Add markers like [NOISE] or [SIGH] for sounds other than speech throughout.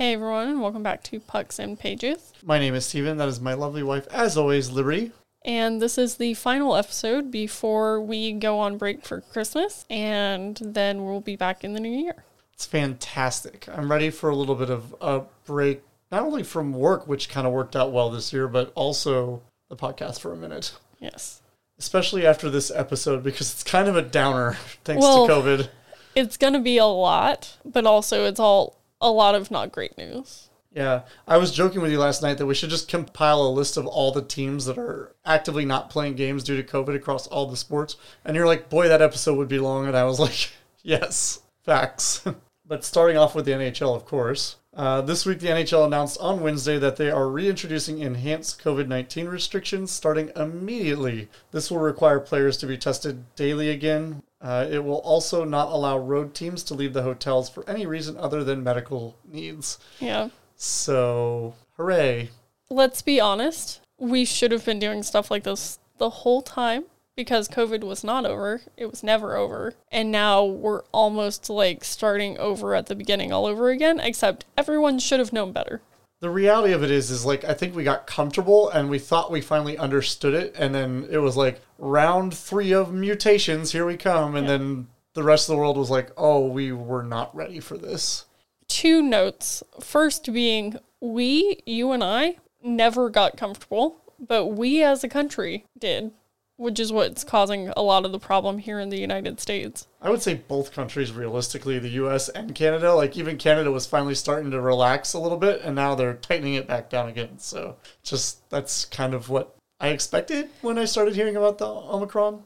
Hey everyone, and welcome back to Pucks and Pages. My name is Steven. That is my lovely wife, as always, Liberty. And this is the final episode before we go on break for Christmas, and then we'll be back in the new year. It's fantastic. I'm ready for a little bit of a break, not only from work, which kind of worked out well this year, but also the podcast for a minute. Yes. Especially after this episode, because it's kind of a downer [LAUGHS] thanks Well- to COVID. It's going to be a lot, but also it's all a lot of not great news. Yeah, I was joking with you last night that we should just compile a list of all the teams that are actively not playing games due to COVID across all the sports. And you're like, boy, that episode would be long. And I was [LAUGHS] like, yes, facts. [LAUGHS] but starting off with the NHL, of course. Uh, this week, the NHL announced on Wednesday that they are reintroducing enhanced COVID 19 restrictions starting immediately. This will require players to be tested daily again. Uh, it will also not allow road teams to leave the hotels for any reason other than medical needs. Yeah. So, hooray. Let's be honest, we should have been doing stuff like this the whole time because COVID was not over. It was never over. And now we're almost like starting over at the beginning all over again, except everyone should have known better. The reality of it is, is like, I think we got comfortable and we thought we finally understood it. And then it was like round three of mutations, here we come. And then the rest of the world was like, oh, we were not ready for this. two notes. First being, we, you and I, never got comfortable, but we as a country did, which is what's causing a lot of the problem here in the United States. I would say both countries, realistically, the US and Canada, like even Canada was finally starting to relax a little bit and now they're tightening it back down again. So just that's kind of what I expected when I started hearing about the Omicron.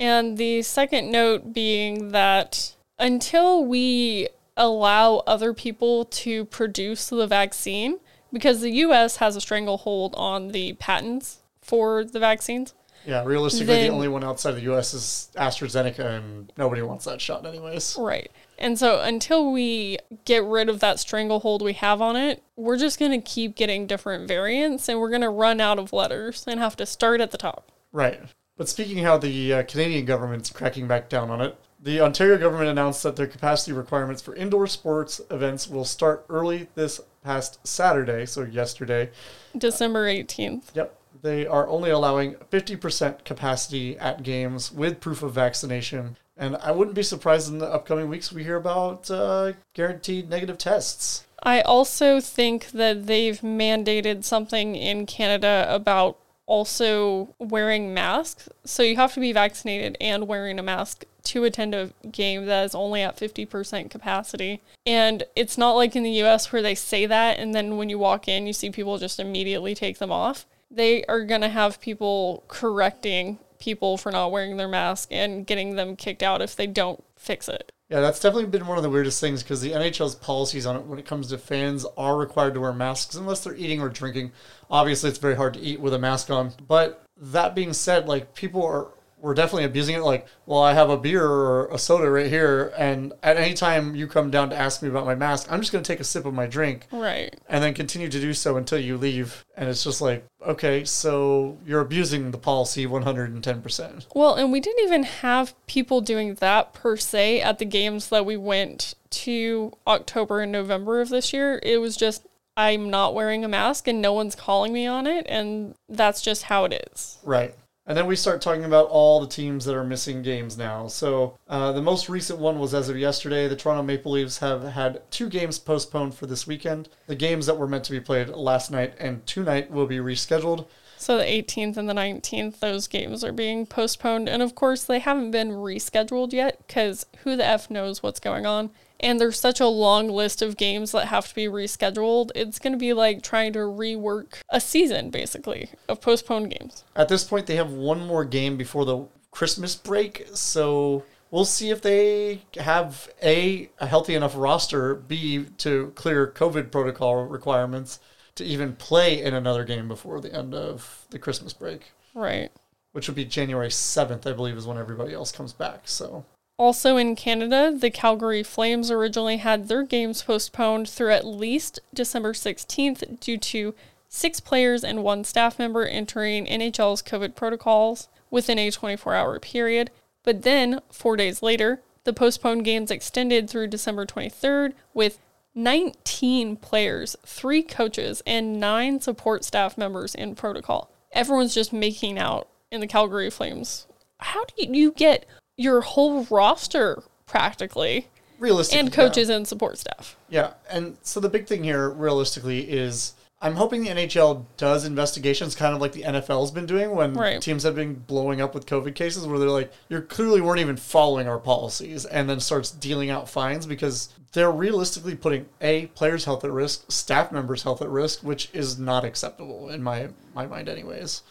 And the second note being that until we allow other people to produce the vaccine, because the US has a stranglehold on the patents for the vaccines. Yeah, realistically, Then- the only one outside of the U.S. is AstraZeneca, and nobody wants that shot, anyways. Right. And so until we get rid of that stranglehold we have on it, we're just going to keep getting different variants and we're going to run out of letters and have to start at the top. Right. But speaking how the uh, Canadian government's cracking back down on it, the Ontario government announced that their capacity requirements for indoor sports events will start early this past Saturday, so yesterday. December 18th. Yep. They are only allowing 50% capacity at games with proof of vaccination. And I wouldn't be surprised in the upcoming weeks we hear about uh, guaranteed negative tests. I also think that they've mandated something in Canada about also wearing masks. So you have to be vaccinated and wearing a mask to attend a game that is only at 50% capacity. And it's not like in the US where they say that and then when you walk in, you see people just immediately take them off. They are going to have people correcting people for not wearing their mask and getting them kicked out if they don't fix it. Yeah, that's definitely been one of the weirdest things because the NHL's policies on it when it comes to fans are required to wear masks unless they're eating or drinking. Obviously, it's very hard to eat with a mask on. But that being said, like people are we're definitely abusing it. Like, well, I have a beer or a soda right here, and at any time you come down to ask me about my mask, I'm just going to take a sip of my drink Right. and then continue to do so until you leave. And it's just like, okay, so you're abusing the policy 110%. Well, and we didn't even have people doing that per se at the games that we went to October and November of this year. It was just I'm not wearing a mask and no one's calling me on it, and that's just how it is. Right. And then we start talking about all the teams that are missing games now. So uh, the most recent one was as of yesterday. The Toronto Maple Leafs have had two games postponed for this weekend. The games that were meant to be played last night and tonight will be rescheduled. So the 18th and the 19th, those games are being postponed. And of course, they haven't been rescheduled yet because who the F knows what's going on. And there's such a long list of games that have to be rescheduled. It's going to be like trying to rework a season, basically, of postponed games. At this point, they have one more game before the Christmas break. So we'll see if they have A, a healthy enough roster, B, to clear COVID protocol requirements to even play in another game before the end of the Christmas break. Right. which would be January 7th, I believe, is when everybody else comes back. So, Also in Canada, the Calgary Flames originally had their games postponed through at least December 16th due to six players and one staff member entering NHL's COVID protocols within a 24 hour period. But then, four days later, the postponed games extended through December 23rd, with 19 players, three coaches, and nine support staff members in protocol. Everyone's just making out in the Calgary Flames. How do you get your whole roster practically Realistically, and yeah. coaches and support staff? Yeah, and so the big thing here, realistically, is I'm hoping the NHL does investigations, kind of like the NFL's been doing when Right. teams have been blowing up with COVID cases, where they're like, "You clearly weren't even following our policies," and then starts dealing out fines because they're realistically putting a players' health at risk, staff members' health at risk, which is not acceptable in my my mind, anyways.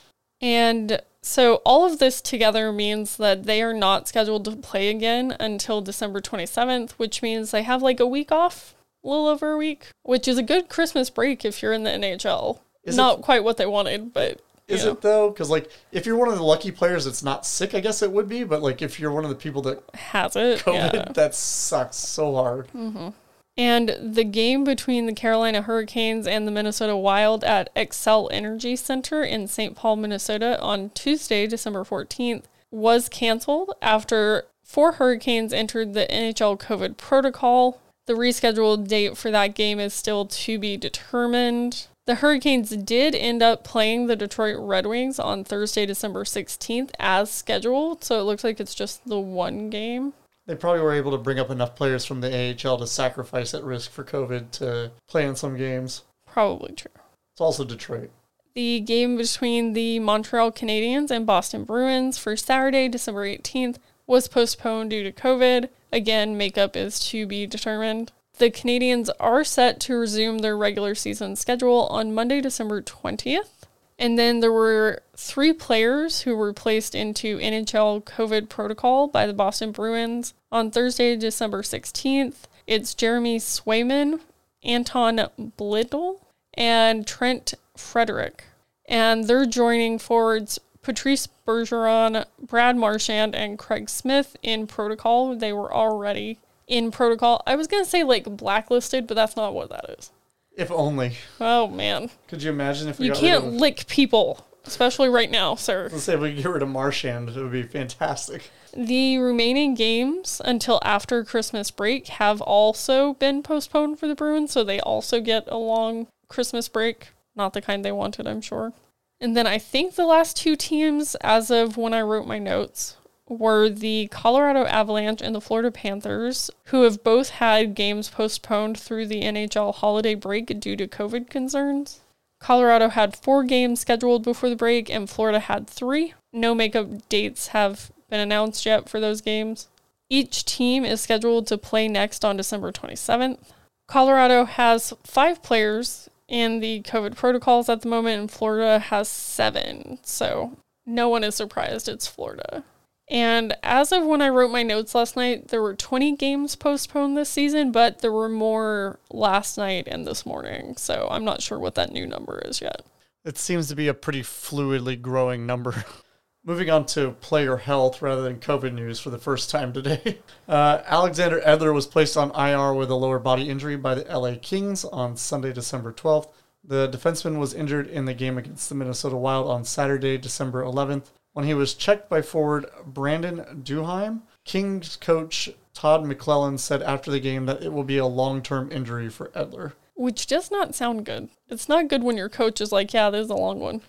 And so all of this together means that they are not scheduled to play again until December 27th, which means they have like a week off, a little over a week, which is a good Christmas break if you're in the NHL. Is it- not quite what they wanted, but Is you it though? Because like, if you're one of the lucky players that's not sick, I guess it would be. But like, if you're one of the people that has it? COVID, Yeah. that sucks so hard. Mm-hmm. And the game between the Carolina Hurricanes and the Minnesota Wild at Xcel Energy Center in St. Paul, Minnesota on Tuesday, December 14th was canceled after four Hurricanes entered the NHL COVID protocol. The rescheduled date for that game is still to be determined. The Hurricanes did end up playing the Detroit Red Wings on Thursday, December 16th as scheduled, so it looks like it's just the one game. They probably were able to bring up enough players from the AHL to sacrifice at risk for COVID to play in some games. Probably true. It's also Detroit. The game between the Montreal Canadiens and Boston Bruins for Saturday, December 18th, was postponed due to COVID. Again, makeup is to be determined. The Canadiens are set to resume their regular season schedule on Monday, December 20th. And then there were three players who were placed into NHL COVID protocol by the Boston Bruins on Thursday, December 16th. It's Jeremy Swayman, Anton Blittle, and Trent Frederick. And they're joining forwards Patrice Bergeron, Brad Marchand, and Craig Smith in protocol. They were already in protocol. I was going to say like blacklisted, but that's not what that is. If only. Oh man. Could you imagine if we You got can't of, lick people, especially right now, sir. let's say if we get rid of Marchand, it would be fantastic. The remaining games until after Christmas break have also been postponed for the Bruins, so they also get a long Christmas break. Not the kind they wanted, I'm sure. And then I think the last two teams, as of when I wrote my notes, were the Colorado Avalanche and the Florida Panthers, who have both had games postponed through the NHL holiday break due to COVID concerns. Colorado had four games scheduled before the break, and Florida had three. No makeup dates have been announced yet for those games. Each team is scheduled to play next on December 27th. Colorado has five players in the COVID protocols at the moment, and Florida has seven. So no one is surprised it's Florida. And as of when I wrote my notes last night, there were 20 games postponed this season, but there were more last night and this morning. So I'm not sure what that new number is yet. It seems to be a pretty fluidly growing number. [LAUGHS] Moving on to player health rather than COVID news for the first time today. [LAUGHS] Uh, Alexander Edler was placed on IR with a lower body injury by the LA Kings on Sunday, December 12th. The defenseman was injured in the game against the Minnesota Wild on Saturday, December 11th, when he was checked by forward Brandon Duhaime. Kings coach Todd McLellan said after the game that it will be a long term injury for Edler. Which does not sound good. It's not good when your coach is like, yeah, this is a long one.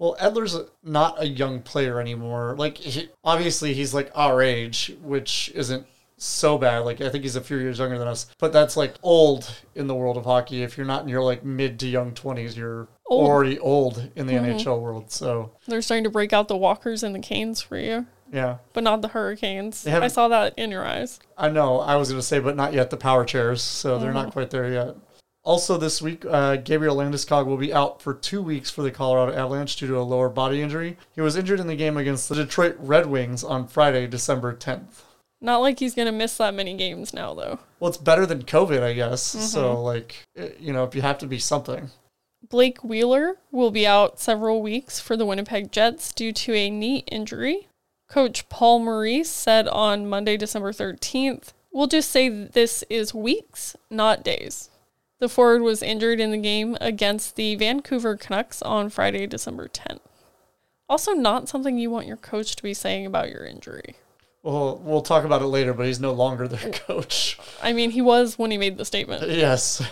Well, Edler's not a young player anymore. Like, he, obviously, he's like our age, which isn't so bad. Like, I think he's a few years younger than us, but that's like old in the world of hockey. If you're not in your like mid to young 20s, you're Old. already old in the NHL world. So, They're starting to break out the Walkers and the Canes for you, yeah, but not the Hurricanes. I saw that in your eyes. I know. I was going to say, but not yet the power chairs. So, they're not quite there yet. Also, this week, uh, Gabriel Landeskog will be out for two weeks for the Colorado Avalanche due to a lower body injury. He was injured in the game against the Detroit Red Wings on Friday, December 10th. Not like he's going to miss that many games now, though. Well, it's better than COVID, I guess. So, mm-hmm. like, you know, if you have to be something. Blake Wheeler will be out several weeks for the Winnipeg Jets due to a knee injury. Coach Paul Maurice said on Monday, December 13th, We'll just say this is weeks, not days. The forward was injured in the game against the Vancouver Canucks on Friday, December 10th. Also, not something you want your coach to be saying about your injury. Well, we'll talk about it later, but he's no longer their [LAUGHS] coach. I mean, he was when he made the statement. Yes.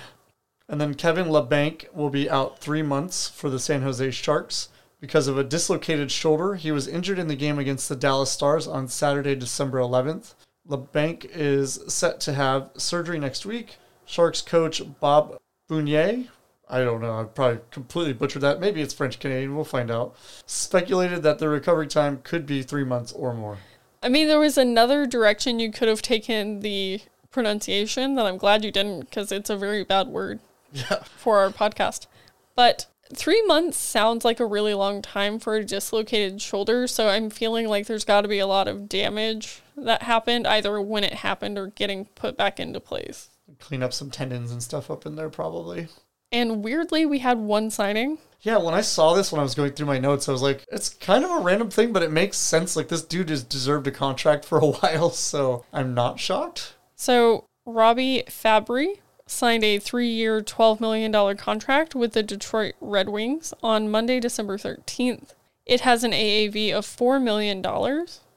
And then Kevin Labanc will be out three months for the San Jose Sharks because of a dislocated shoulder. He was injured in the game against the Dallas Stars on Saturday, December 11th. Labanc is set to have surgery next week. Sharks coach Bob Bougnay, I don't know, I probably completely butchered that. Maybe it's French Canadian, we'll find out. Speculated that the recovery time could be three months or more. I mean, there was another direction you could have taken the pronunciation that I'm glad you didn't because it's a very bad word [LAUGHS] Yeah. for our podcast. But three months sounds like a really long time for a dislocated shoulder. So I'm feeling like there's got to be a lot of damage that happened either when it happened or getting put back into place. Clean up some tendons and stuff up in there, probably. And weirdly, we had one signing. Yeah, when I saw this when I was going through my notes, I was like, it's kind of a random thing, but it makes sense. Like, this dude has deserved a contract for a [LAUGHS] while, so I'm not shocked. So Robbie Fabbri signed a three-year, $12 million contract with the Detroit Red Wings on Monday, December 13th. It has an AAV of $4 million.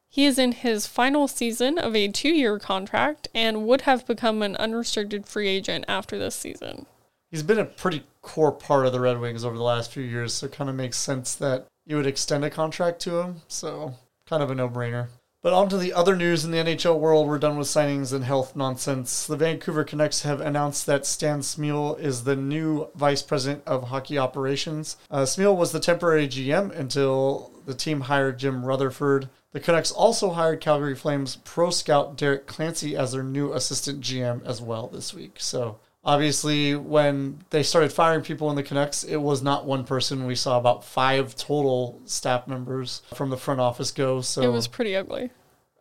He is in his final season of a two-year contract and would have become an unrestricted free agent after this season. He's been a pretty core part of the Red Wings over the last few years, so it kind of makes sense that you would extend a contract to him. So, kind of a no brainer. But on to the other news in the NHL world. We're done with signings and health nonsense. The Vancouver Canucks have announced that Stan Smeel is the new vice president of hockey operations. Uh, Smeel was the temporary GM until the team hired Jim Rutherford. The Canucks also hired Calgary Flames pro scout Derek Clancy as their new assistant GM as well this week. So obviously, when they started firing people in the Canucks, it was not one person. We saw about five total staff members from the front office go. So It was pretty ugly.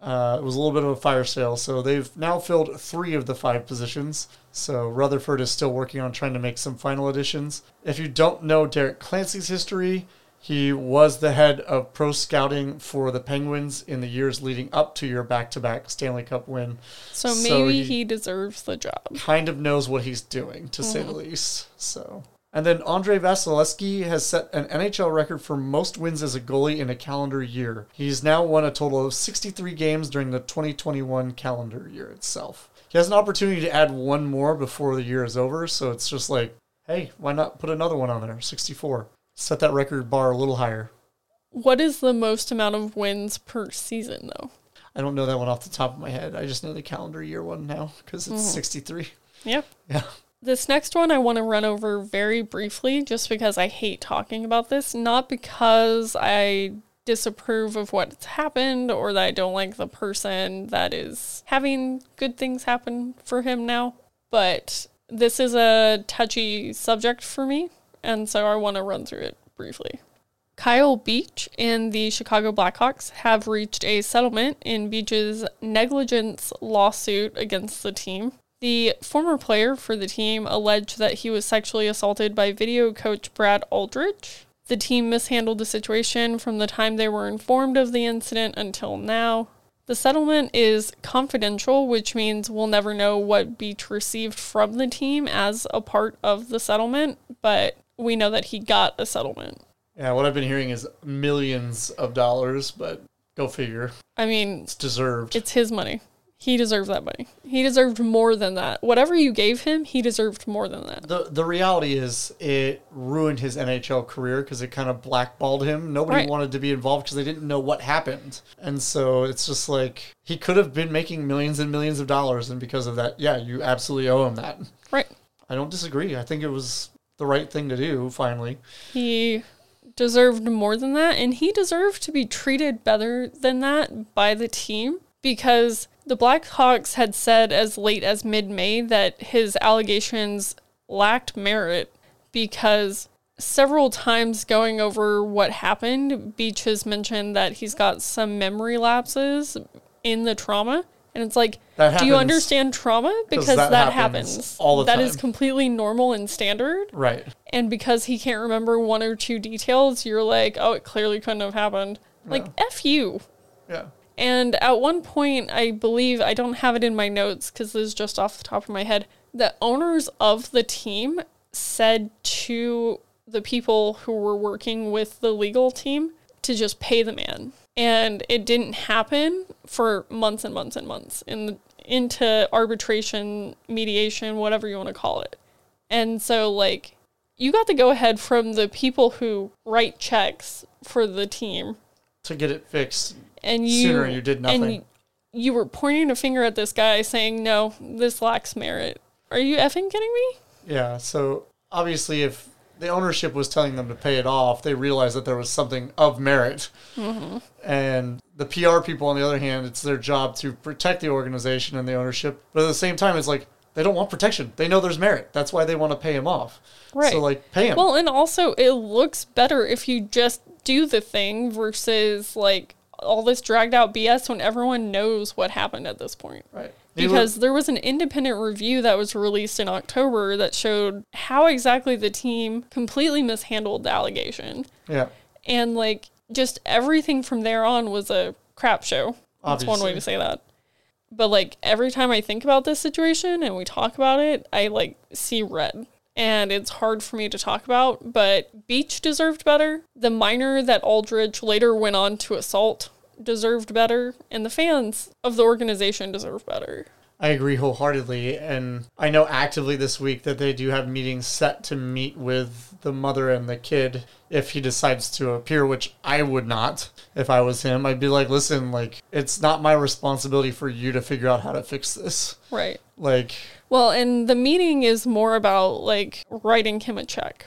uh, it was a little bit of a fire sale. So they've now filled three of the five positions. So Rutherford is still working on trying to make some final additions. If you don't know Derek Clancy's history, he was the head of pro scouting for the Penguins in the years leading up to your back to back Stanley Cup win. So So maybe he- he deserves the job. Kind of knows what he's doing, to say the mm-hmm. least. So. And then Andrei Vasilevskiy has set an NHL record for most wins as a goalie in a calendar year. He's now won a total of 63 games during the 2021 calendar year itself. He has an opportunity to add one more before the year is over, so it's just like, hey, why not put another one on there? 64. Set that record bar a little higher. What is the most amount of wins per season, though? I don't know that one off the top of my head. I just know the calendar year one now because it's mm-hmm. 63. Yeah. Yeah. This next one I want to run over very briefly just because I hate talking about this, not because I disapprove of what's happened or that I don't like the person that is having good things happen for him now, but this is a touchy subject for me, and so I want to run through it briefly. Kyle Beach and the Chicago Blackhawks have reached a settlement in Beach's negligence lawsuit against the team. The former player for the team alleged that he was sexually assaulted by video coach Brad Aldrich. The team mishandled the situation from the time they were informed of the incident until now. The settlement is confidential, which means we'll never know what Beach received from the team as a part of the settlement, but we know that he got a settlement. Yeah, what I've been hearing is millions of dollars, but go figure. I mean, It's deserved. it's his money. He deserved that money. He deserved more than that. Whatever you gave him, he deserved more than that. the the reality is it ruined his NHL career because it kind of blackballed him. Nobody Right. wanted to be involved because they didn't know what happened, and so it's just like he could have been making millions and millions of dollars, and because of that, yeah, you absolutely owe him that. Right. I don't disagree. I think it was the right thing to do. Finally, He deserved more than that, and he deserved to be treated better than that by the team because the Blackhawks had said as late as mid May that his allegations lacked merit because several times going over what happened, Beach has mentioned that he's got some memory lapses in the trauma. And it's like, That do you understand trauma? 'cause Because that that, happens happens. all the That is time. completely normal and standard right? and because he can't remember one or two details, you're like, oh, it clearly couldn't have happened. Like, F you. Yeah. And at one point, I believe, I don't have it in my notes because this is just off the top of my head, the owners of the team said to the people who were working with the legal team to just pay the man. And it didn't happen for months and months and months in into arbitration, mediation, whatever you want to call it. And so like you got the go ahead from the people who write checks for the team to get it fixed and you sooner. You did nothing. and you, you were pointing a finger at this guy saying, "No, this lacks merit." Are you effing kidding me? Yeah, so obviously, if the ownership was telling them to pay it off, they realized that there was something of merit. Mm-hmm. And the PR people, on the other hand, it's their job to protect the organization and the ownership. But at the same time, it's like they don't want protection. They know there's merit. That's why they want to pay him off. Right. So, like, pay him. Well, and also it looks better if you just do the thing versus like all this dragged out BS when everyone knows what happened at this point. right. Because there was an independent review that was released in October that showed how exactly the team completely mishandled the allegation. yeah. And like just everything from there on was a crap show. That's one way to say that. But like every time I think about this situation and we talk about it, I like see red. And it's hard for me to talk about, but Beach deserved better. The minor that Aldrich later went on to assault deserved better, and the fans of the organization deserve better. I agree wholeheartedly. And I know actively this week that they do have meetings set to meet with the mother and the kid if he decides to appear, which I would not if I was him. I'd be like, listen, like, it's not my responsibility for you to figure out how to fix this. Right. Like, Well, and the meeting is more about like writing him a check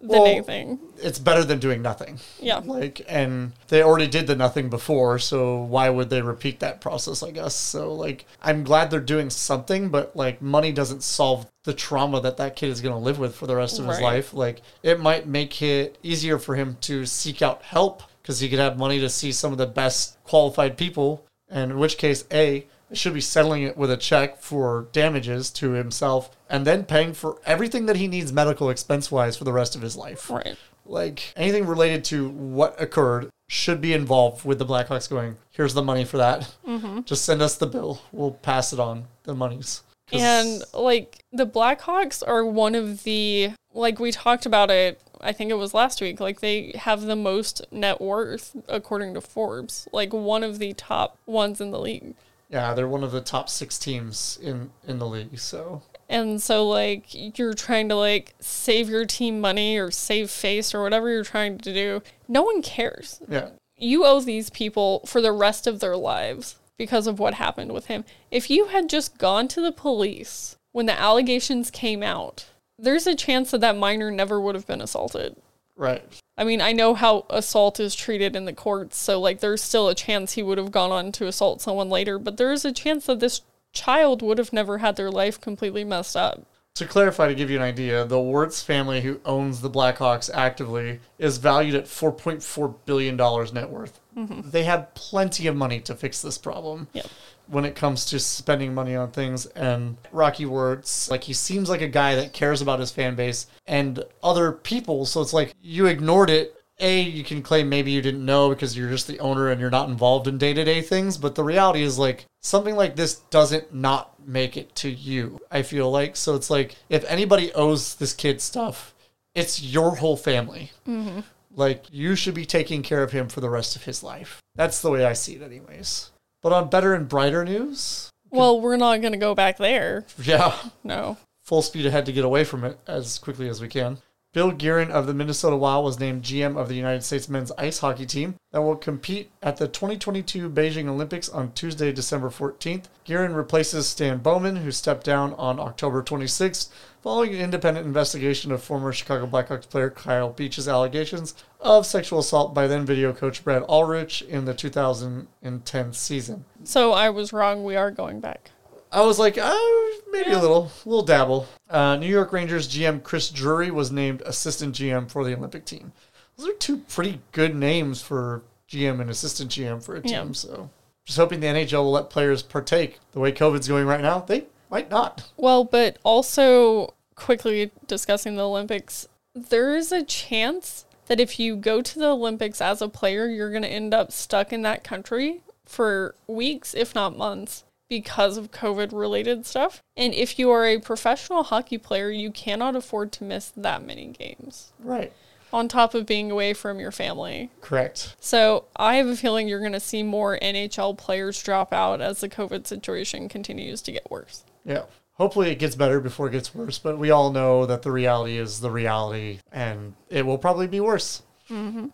than Well- anything. it's better than doing nothing. Yeah. Like, and they already did the nothing before, so why would they repeat that process, I guess? So, like, I'm glad they're doing something, but, like, money doesn't solve the trauma that that kid is going to live with for the rest of his life. Like, it might make it easier for him to seek out help because he could have money to see some of the best qualified people, and in which case, A, should be settling it with a check for damages to himself and then paying for everything that he needs medical expense wise for the rest of his life Right. like anything related to what occurred should be involved with the Blackhawks going, here's the money for that. Mm-hmm. [LAUGHS] Just send us the bill. We'll pass it on, the monies. And like the Blackhawks are one of the like we talked about it I think it was last week like they have the most net worth according to Forbes like one of the top ones in the league. Yeah, they're one of the top six teams in, in the league. So, And so like you're trying to like save your team money or save face or whatever you're trying to do. No one cares. yeah. you owe these people for the rest of their lives because of what happened with him. If you had just gone to the police when the allegations came out, there's a chance that that minor never would have been assaulted. Right. I mean, I know how assault is treated in the courts, so like there's still a chance he would have gone on to assault someone later, but there is a chance that this child would have never had their life completely messed up. To clarify, to give you an idea, the Wirtz family, who owns the Blackhawks actively, is valued at $4.4 billion net worth. Mm-hmm. They had plenty of money to fix this problem. Yep. When it comes to spending money on things. And Rocky Wirtz, like he seems like a guy that cares about his fan base and other people. So it's like you ignored it. A, you can claim maybe you didn't know because you're just the owner and you're not involved in day to day things. But the reality is like something like this doesn't not make it to you. I feel like so it's like if anybody owes this kid stuff, it's your whole family. Mm-hmm. Like you should be taking care of him for the rest of his life. That's the way I see it, anyways. But on better and brighter news, Well, we're not going to go back there. yeah, No. full speed ahead to get away from it as quickly as we can. Bill Guerin of the Minnesota Wild was named GM of the United States men's ice hockey team that will compete at the 2022 Beijing Olympics on Tuesday, December 14th. Guerin replaces Stan Bowman, who stepped down on October 26th following an independent investigation of former Chicago Blackhawks player Kyle Beach's allegations of sexual assault by then video coach Brad Ulrich in the 2010 season. So I was wrong. We are going back. I was like, oh, maybe a little, a little dabble. Uh, New York Rangers GM Chris Drury was named assistant GM for the Olympic team. Those are two pretty good names for GM and assistant GM for a team. Yeah. So just hoping the NHL will let players partake. The way COVID's going right now, they might not. Well, but also quickly discussing the Olympics, there is a chance that if you go to the Olympics as a player, you're going to end up stuck in that country for weeks, if not months, because of COVID related stuff. And if you are a professional hockey player, you cannot afford to miss that many games. Right. on top of being away from your family. Correct. So I have a feeling you're going to see more NHL players drop out as the COVID situation continues to get worse. Yeah. Hopefully it gets better before it gets worse, but we all know that the reality is the reality and it will probably be worse. Mm-hmm.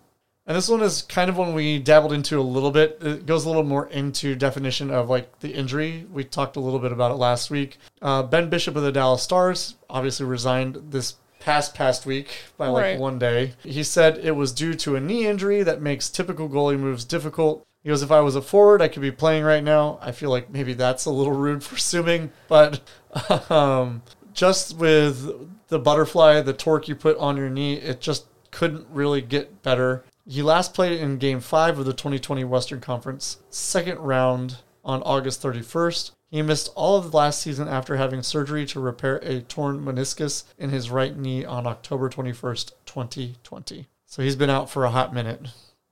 And this one is kind of one we dabbled into a little bit. It goes a little more into definition of like the injury. We talked a little bit about it last week. Uh, ben Bishop of the Dallas Stars obviously resigned this past past week by like Right. one day. He said it was due to a knee injury that makes typical goalie moves difficult. He goes, if I was a forward, I could be playing right now. I feel like maybe that's a little rude for assuming, but [LAUGHS] um, just with the butterfly, the torque you put on your knee, it just couldn't really get better. He last played in Game 5 of the 2020 Western Conference, second round on August 31st. He missed all of the last season after having surgery to repair a torn meniscus in his right knee on October 21st, 2020. So he's been out for a hot minute.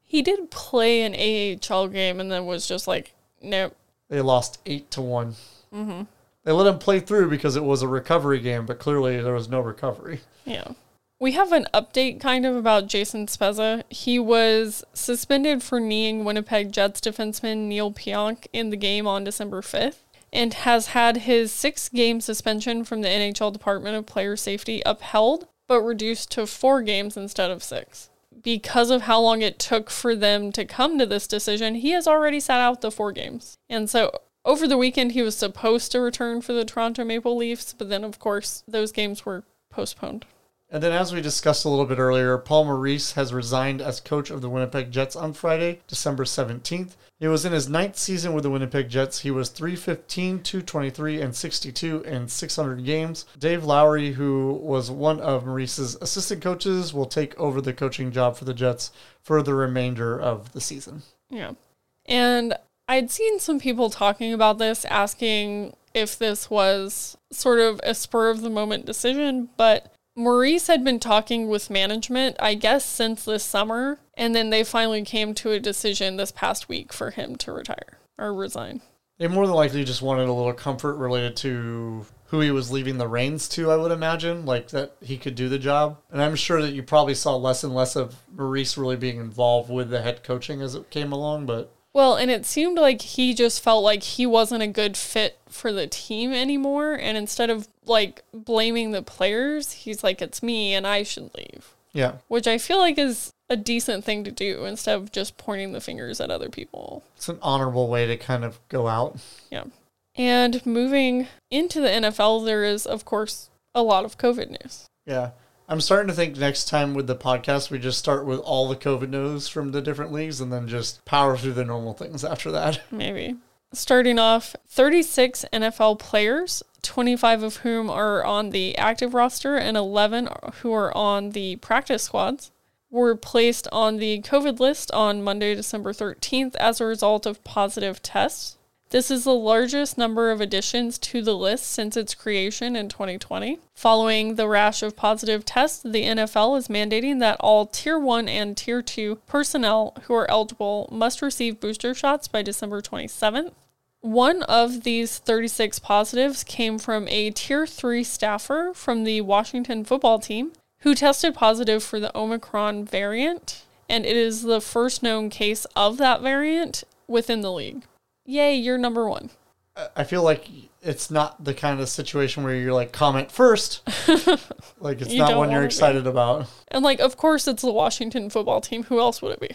He did play an AHL game and then was just like, nope. They lost 8 to one Mhm. They let him play through because it was a recovery game, but clearly there was no recovery. Yeah. We have an update kind of about Jason Spezza. He was suspended for kneeing Winnipeg Jets defenseman Neal Pionk in the game on December 5th and has had his six game suspension from the NHL Department of Player Safety upheld, but reduced to four games instead of six. Because of how long it took for them to come to this decision, he has already sat out the four games. And so over the weekend, he was supposed to return for the Toronto Maple Leafs, but then, of course, those games were postponed. And then, as we discussed a little bit earlier, Paul Maurice has resigned as coach of the Winnipeg Jets on Friday, December 17th. He was in his ninth season with the Winnipeg Jets. He was 315, 223, and 62 in 600 games. Dave Lowry, who was one of Maurice's assistant coaches, will take over the coaching job for the Jets for the remainder of the season. Yeah. And I'd seen some people talking about this, asking if this was sort of a spur of the moment decision, but Maurice had been talking with management, I guess, since this summer, and then they finally came to a decision this past week for him to retire or resign. They more than likely just wanted a little comfort related to who he was leaving the reins to, I would imagine, like that he could do the job. And I'm sure that you probably saw less and less of Maurice really being involved with the head coaching as it came along, but Well, and it seemed like he just felt like he wasn't a good fit for the team anymore. And instead of like blaming the players, he's like, it's me and I should leave. yeah. which I feel like is a decent thing to do instead of just pointing the fingers at other people. It's an honorable way to kind of go out. Yeah. And moving into the NFL, there is, of course, a lot of COVID news. Yeah. I'm starting to think next time with the podcast, we just start with all the COVID news from the different leagues and then just power through the normal things after that. [LAUGHS] Maybe. Starting off, 36 NFL players, 25 of whom are on the active roster and 11 who are on the practice squads, were placed on the COVID list on Monday, December 13th as a result of positive tests. This is the largest number of additions to the list since its creation in 2020. Following the rash of positive tests, the NFL is mandating that all Tier 1 and Tier 2 personnel who are eligible must receive booster shots by December 27th. One of these 36 positives came from a Tier 3 staffer from the Washington football team who tested positive for the Omicron variant, and it is the first known case of that variant within the league. Yay, you're number one. I feel like it's not the kind of situation where you're like, comment first. [LAUGHS] like, it's You not don't one you're wanna be. excited about. And like, of course, it's the Washington football team. Who else would it be?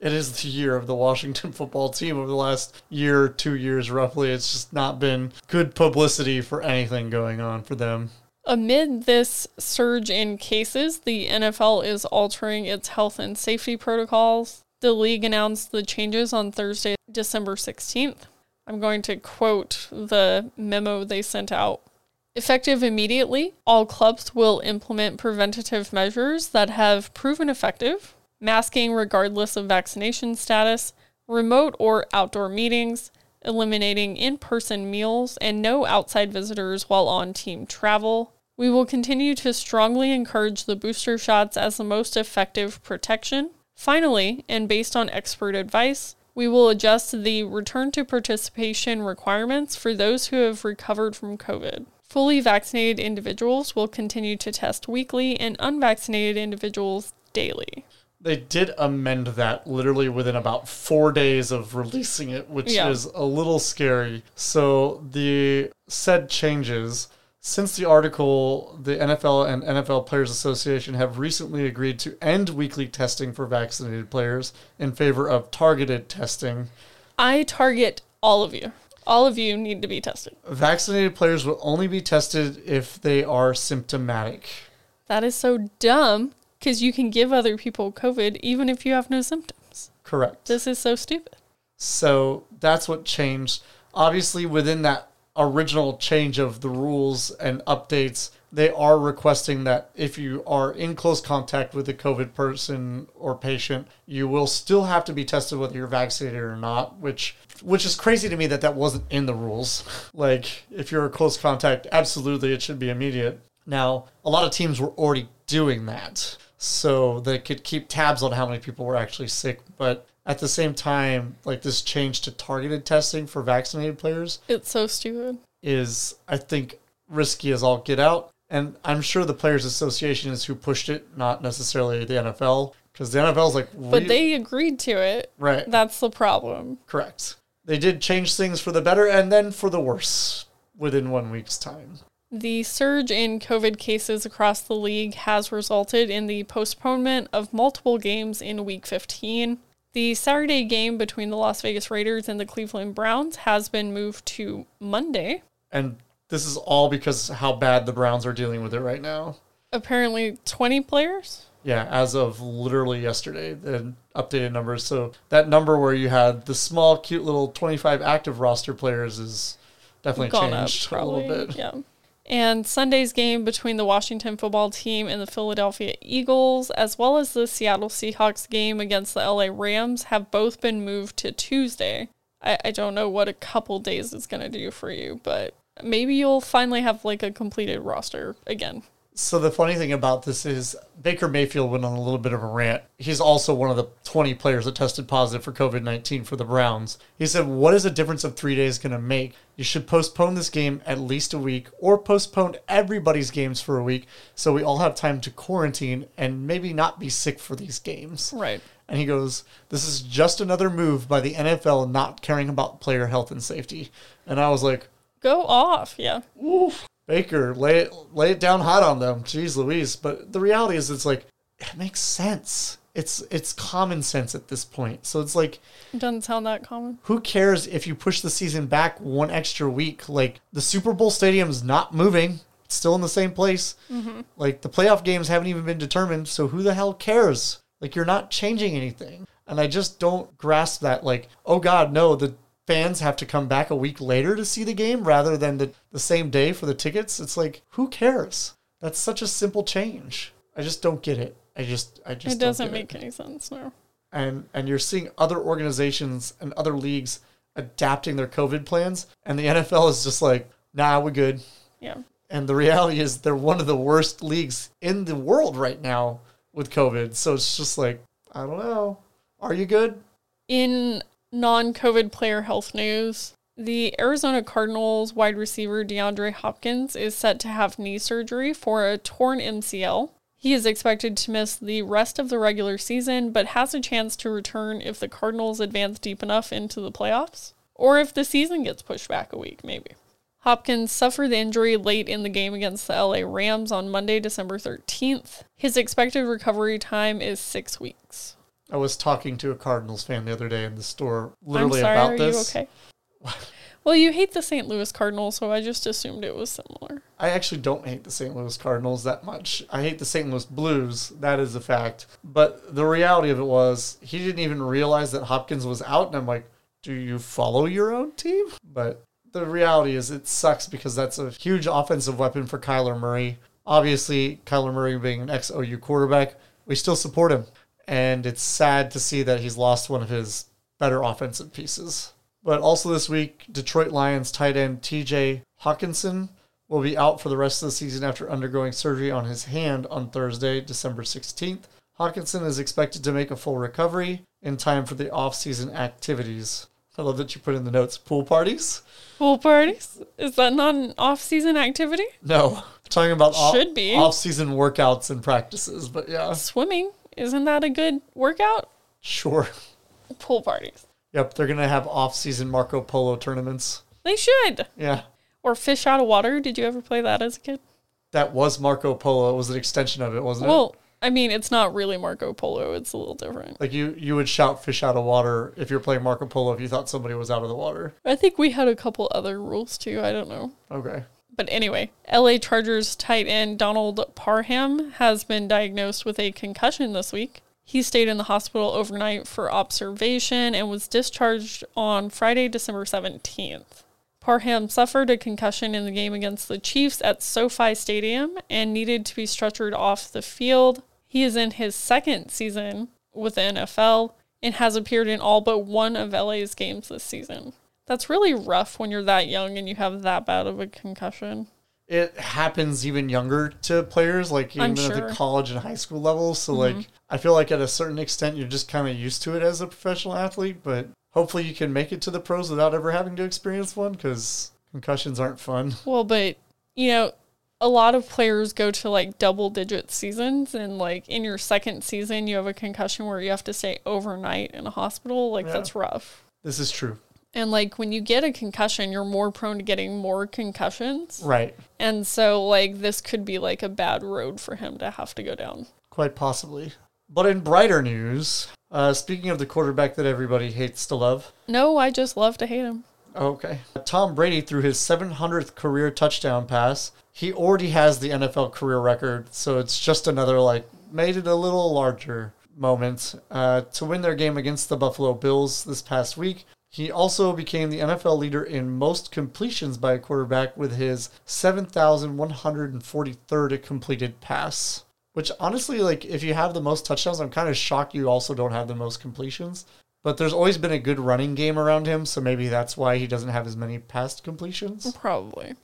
It is the year of the Washington [LAUGHS] football team over the last year, two years roughly. It's just not been good publicity for anything going on for them. Amid this surge in cases, the NFL is altering its health and safety protocols. The league announced the changes on Thursday, December 16th. I'm going to quote the memo they sent out. Effective immediately, all clubs will implement preventative measures that have proven effective, masking regardless of vaccination status, remote or outdoor meetings, eliminating in person meals, and no outside visitors while on team travel. We will continue to strongly encourage the booster shots as the most effective protection. Finally, and based on expert advice, we will adjust the return to participation requirements for those who have recovered from COVID. Fully vaccinated individuals will continue to test weekly, and unvaccinated individuals daily. They did amend that literally within about four days of releasing it, which Yeah. is a little scary. So the said changes. Since the article, the NFL and NFL Players Association have recently agreed to end weekly testing for vaccinated players in favor of targeted testing. I target all of you. All of you need to be tested. Vaccinated players will only be tested if they are symptomatic. That is so dumb because you can give other people COVID even if you have no symptoms. Correct. This is so stupid. So that's what changed. Obviously, within that original change of the rules and updates, they are requesting that if you are in close contact with a COVID person or patient, you will still have to be tested whether you're vaccinated or not, which which is crazy to me that that wasn't in the rules. [LAUGHS] like if you're a close contact, absolutely it should be immediate. Now, a lot of teams were already doing that. So they could keep tabs on how many people were actually sick, but at the same time, like this change to targeted testing for vaccinated players It's so stupid. is, I think, risky as all get out. And I'm sure the Players Association is who pushed it, not necessarily the NFL, because the NFL is like, But they agreed to it. right, That's the problem. correct. They did change things for the better and then for the worse within one week's time. The surge in COVID cases across the league has resulted in the postponement of multiple games in week 15. The Saturday game between the Las Vegas Raiders and the Cleveland Browns has been moved to Monday. And this is all because how bad the Browns are dealing with it right now. Apparently, 20 players? Yeah, as of literally yesterday, the updated numbers. So that number where you had the small, cute little 25 active roster players is definitely gone up changed a little bit. Yeah. And Sunday's game between the Washington football team and the Philadelphia Eagles, as well as the Seattle Seahawks game against the LA Rams, have both been moved to Tuesday. I, I don't know what a couple days is going to do for you, but maybe you'll finally have like a completed roster again. So the funny thing about this is Baker Mayfield went on a little bit of a rant. He's also one of the 20 players that tested positive for COVID 19 for the Browns. He said, What is a difference of three days going to make? You should postpone this game at least a week or postpone everybody's games for a week so we all have time to quarantine and maybe not be sick for these games. Right. And he goes, This is just another move by the NFL not caring about player health and safety. And I was like, Go off. Yeah. Baker, lay it lay it down hot on them. Jeez Louise. But the reality is it's like it makes sense. It's it's common sense at this point. So it's like It doesn't sound that common. who cares if you push the season back one extra week? Like the Super Bowl stadium's not moving. It's still in the same place. Mm-hmm. Like the playoff games haven't even been determined, so who the hell cares? Like you're not changing anything. And I just don't grasp that like, oh god, no, the fans have to come back a week later to see the game rather than the, the same day for the tickets. It's like, who cares? That's such a simple change. I just don't get it. I just I just It doesn't make any sense. No. and and you're seeing other organizations and other leagues adapting their COVID plans, and the [LAUGHS] NFL is just like, nah, we're good. Yeah. And the reality is, they're one of the worst leagues in the world right now with COVID. So it's just like, I don't know. Are you good? In non COVID player health news, the Arizona Cardinals wide receiver DeAndre Hopkins is set to have knee surgery for a torn MCL. He is expected to miss the rest of the regular season, but has a chance to return if the Cardinals advance deep enough into the playoffs, or if the season gets pushed back a week, maybe. Hopkins suffered the injury late in the game against the LA Rams on Monday, December 13th. His expected recovery time is six weeks. I was talking to a Cardinals fan the other day in the store, literally I'm sorry, about are this. you okay? [LAUGHS] well, you hate the St. Louis Cardinals, so I just assumed it was similar. I actually don't hate the St. Louis Cardinals that much. I hate the St. Louis Blues. That is a fact. But the reality of it was, he didn't even realize that Hopkins was out. And I'm like, do you follow your own team? But the reality is, it sucks because that's a huge offensive weapon for Kyler Murray. Obviously, Kyler Murray being an ex OU quarterback, we still support him. And it's sad to see that he's lost one of his better offensive pieces. But also this week, Detroit Lions tight end TJ Hockenson will be out for the rest of the season after undergoing surgery on his hand on Thursday, December 16th. Hockenson is expected to make a full recovery in time for the off-season activities. I love that you put in the notes pool parties. Pool parties? Is that not an off season activity? No, talking about off, Should be. off-season workouts and practices, but yeah, Swimming Isn't that a good workout? Sure. Pool parties. Yep, they're gonna have off-season Marco Polo tournaments. They should. Yeah, Or fish out of water. Did you ever play that as a kid? that was Marco Polo. It was an extension of it, wasn't it? Well, I mean, it's not really Marco Polo. It's a little different. Like you, you would shout "fish out of water" if you're playing Marco Polo if you thought somebody was out of the water. I think we had a couple other rules too. I don't know. Okay. But anyway, LA Chargers tight end Donald Parham has been diagnosed with a concussion this week. He stayed in the hospital overnight for observation and was discharged on Friday, December 17th. Parham suffered a concussion in the game against the Chiefs at SoFi Stadium and needed to be stretchered off the field. He is in his second season with the NFL and has appeared in all but one of LA's games this season. That's really rough when you're that young and you have that bad of a concussion. It happens even younger to players, like even at the college and high school level. So, mm-hmm. like, I feel like at a certain extent, you're just kind of used to it as a professional athlete. But hopefully, you can make it to the pros without ever having to experience one, because concussions aren't fun. [LAUGHS] Well, but you know, a lot of players go to like double digit seasons and like in your second season you have a concussion where you have to stay overnight in a hospital. Like Yeah. that's rough. This is true, And like when you get a concussion, you're more prone to getting more concussions. right? And so like this could be like a bad road for him to have to go down. Quite possibly. But in brighter news, uh, speaking of the quarterback that everybody hates to love, No, I just love to hate him. Okay. Tom Brady threw his 700th career touchdown pass. He already has the NFL career record, so it's just another, like, made it a little larger moment uh, to win their game against the Buffalo Bills this past week. He also became the NFL leader in most completions by a quarterback with his 7,143rd completed pass. Which honestly, like, if you have the most touchdowns, I'm kind of shocked you also don't have the most completions. But there's always been a good running game around him, so maybe that's why he doesn't have as many past completions. Probably.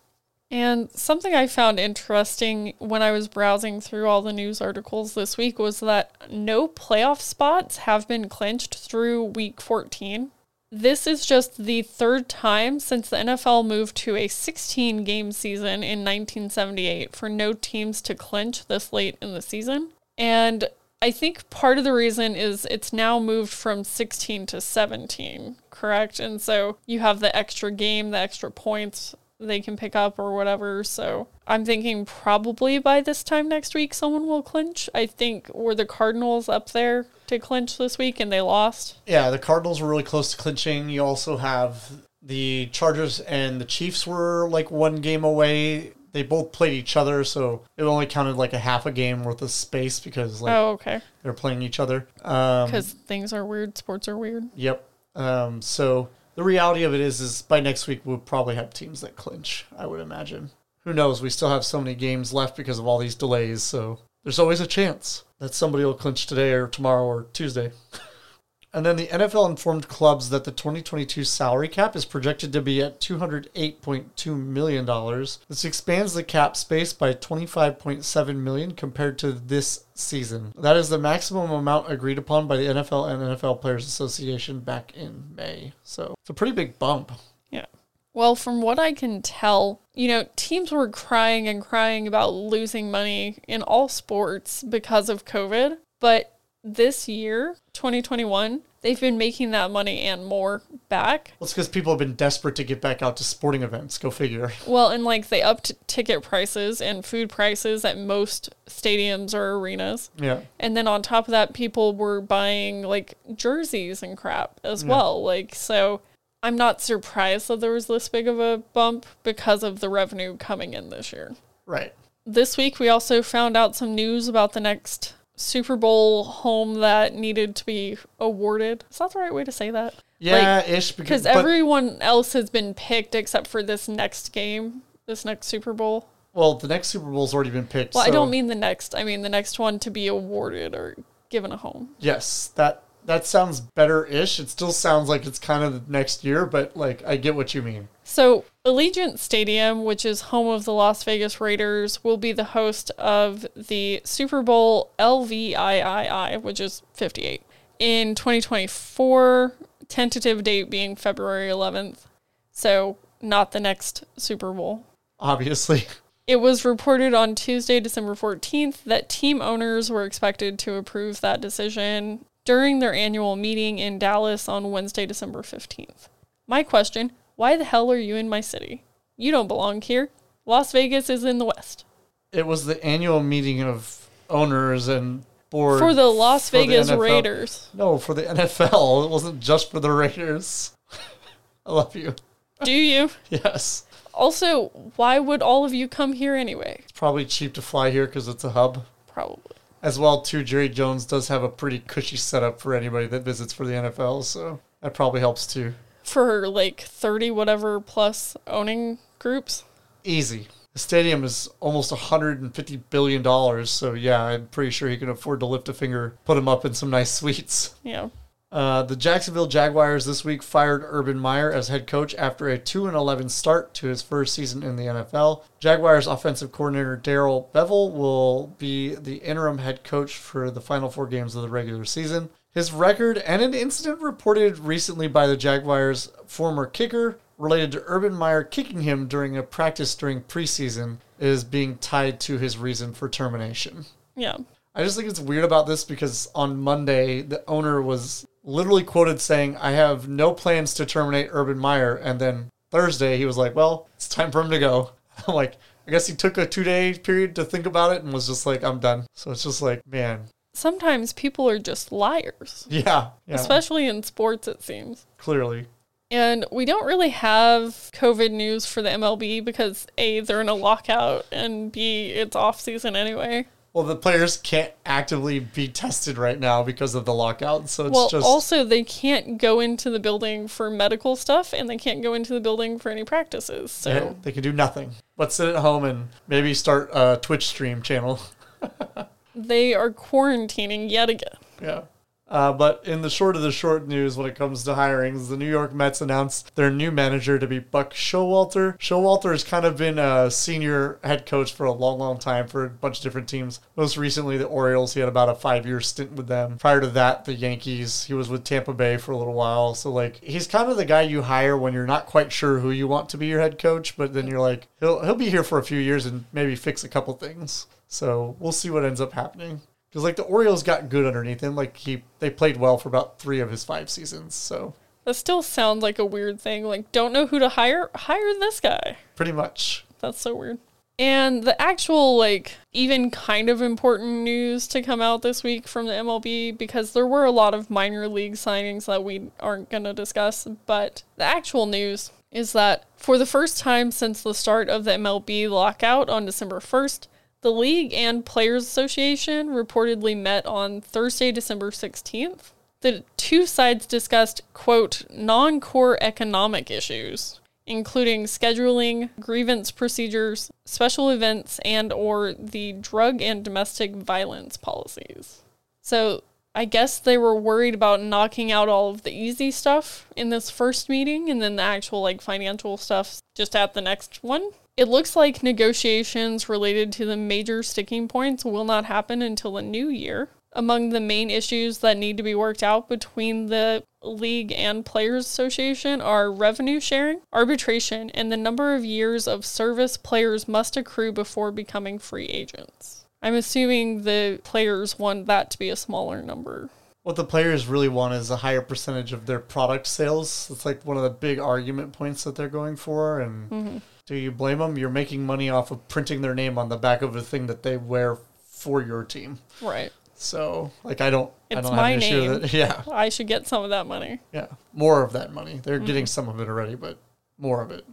And something I found interesting when I was browsing through all the news articles this week was that no playoff spots have been clinched through week 14. This is just the third time since the NFL moved to a 16 game season in 1978 for no teams to clinch this late in the season. And I think part of the reason is it's now moved from 16 to 17, correct? And so you have the extra game, the extra points they can pick up or whatever. So I'm thinking probably by this time next week someone will clinch. I think were the Cardinals up there to clinch this week and they lost. Yeah, the Cardinals were really close to clinching. You also have the Chargers and the Chiefs were like one game away. They both played each other, so it only counted like a half a game worth of space because like Oh, okay. they're playing each other. Um, Because things are weird, sports are weird. Yep. Um, so the reality of it is, is by next week we'll probably have teams that clinch. I would imagine. Who knows? We still have so many games left because of all these delays. So there's always a chance that somebody will clinch today or tomorrow or Tuesday. [LAUGHS] and then the NFL informed clubs that the 2022 salary cap is projected to be at 208.2 million dollars. This expands the cap space by 25.7 million compared to this season. That is the maximum amount agreed upon by the NFL and NFL Players Association back in May. So it's a pretty big bump. Yeah. Well, from what I can tell, you know, teams were crying and crying about losing money in all sports because of COVID. But this year, 2021, they've been making that money and more back. Well, it's because people have been desperate to get back out to sporting events. Go figure. [LAUGHS] Well, and like they upped ticket prices and food prices at most stadiums or arenas. Yeah. And then on top of that, people were buying like jerseys and crap as well. Like, so I'm not surprised that there was this big of a bump because of the revenue coming in this year. Right. This week, we also found out some news about the next Super Bowl home that needed to be awarded. Is that the right way to say that? Yeah, ish. Because everyone else has been picked except for this next game, this next Super Bowl. well, the next Super Bowl's already been picked. Well, I don't mean the next. I mean the next one to be awarded or given a home. Yes, that that sounds better-ish. It still sounds like it's kind of the next year, but like I get what you mean. So, Allegiant Stadium, which is home of the Las Vegas Raiders, will be the host of the Super Bowl LVIII, which is 58, in 2024, tentative date being February 11th. So, not the next Super Bowl. Obviously, [LAUGHS] It was reported on Tuesday, December 14th, that team owners were expected to approve that decision during their annual meeting in Dallas on Wednesday, December 15th. My question why the hell are you in my city? You don't belong here. Las Vegas is in the West. It was the annual meeting of owners and board For the Las for Vegas NFL. Raiders. No, for the NFL. It wasn't just for the Raiders. [LAUGHS] I love you. Do you? [LAUGHS] Yes. Also, why would all of you come here anyway? It's probably cheap to fly here because it's a hub. Probably. As well, too, Jerry Jones does have a pretty cushy setup for anybody that visits for the NFL, so that probably helps too. For like 30 whatever plus owning groups. Easy. The stadium is almost 150 billion dollars, so yeah, I'm pretty sure he can afford to lift a finger, put him up in some nice suites. Yeah. Uh, the Jacksonville Jaguars this week fired Urban Meyer as head coach after a 2 11 start to his first season in the NFL. Jaguars offensive coordinator Darrell Bevell will be the interim head coach for the final four games of the regular season. His record and an incident reported recently by the Jaguars' former kicker related to Urban Meyer kicking him during a practice during preseason is being tied to his reason for termination. Yeah. I just think it's weird about this because on Monday, the owner was literally quoted saying, I have no plans to terminate Urban Meyer. And then Thursday, he was like, Well, it's time for him to go. [LAUGHS] I'm like, I guess he took a two day period to think about it and was just like, I'm done. So it's just like, man, Sometimes people are just liars, [LAUGHS] yeah, yeah, especially in sports, it seems. clearly. And we don't really have COVID news for the MLB because A, they're in a lockout, and B, it's off season anyway. Well, the players can't actively be tested right now because of the lockout. So it's well, just, also, they can't go into the building for medical stuff, and they can't go into the building for any practices. So, they, they can do nothing but sit at home and maybe start a Twitch stream channel. [LAUGHS] they are quarantining yet again. Yeah. Uh, but in the short of the short news, when it comes to hirings, the New York Mets announced their new manager to be Buck Showalter. Showalter has kind of been a senior head coach for a long, long time for a bunch of different teams. Most recently, the Orioles. He had about a five-year stint with them. Prior to that, the Yankees. He was with Tampa Bay for a little while. So like, he's kind of the guy you hire when you're not quite sure who you want to be your head coach, but then you're like, he'll he'll be here for a few years and maybe fix a couple things. So we'll see what ends up happening. Because like the Orioles got good underneath him, like he they played well for about three of his five seasons. So That still sounds like a weird thing. Like, don't know who to hire? Hire this guy. pretty much, That's so weird. And the actual, like, even kind of important news to come out this week from the MLB, because there were a lot of minor league signings that we aren't going to discuss, but the actual news is that for the first time since the start of the MLB lockout on December 1st, the league and Players Association reportedly met on Thursday, December 16th. The two sides discussed, quote, non core economic issues, including scheduling, grievance procedures, special events, and or the drug and domestic violence policies. So I guess they were worried about knocking out all of the easy stuff in this first meeting and then the actual like financial stuff just at the next one. It looks like negotiations related to the major sticking points will not happen until the new year. Among the main issues that need to be worked out between the league and players association are revenue sharing, arbitration, and the number of years of service players must accrue before becoming free agents. I'm assuming the players want that to be a smaller number. what the players really want is a higher percentage of their product sales. It's like one of the big argument points that they're going for. And mm-hmm. Do you blame them? You're making money off of printing their name on the back of a thing that they wear for your team. Right. So like I don't I It's don't my have an issue name. with it. [LAUGHS] Yeah. I should get some of that money. Yeah. More of that money. They're Mm-hmm. getting some of it already, but more of it.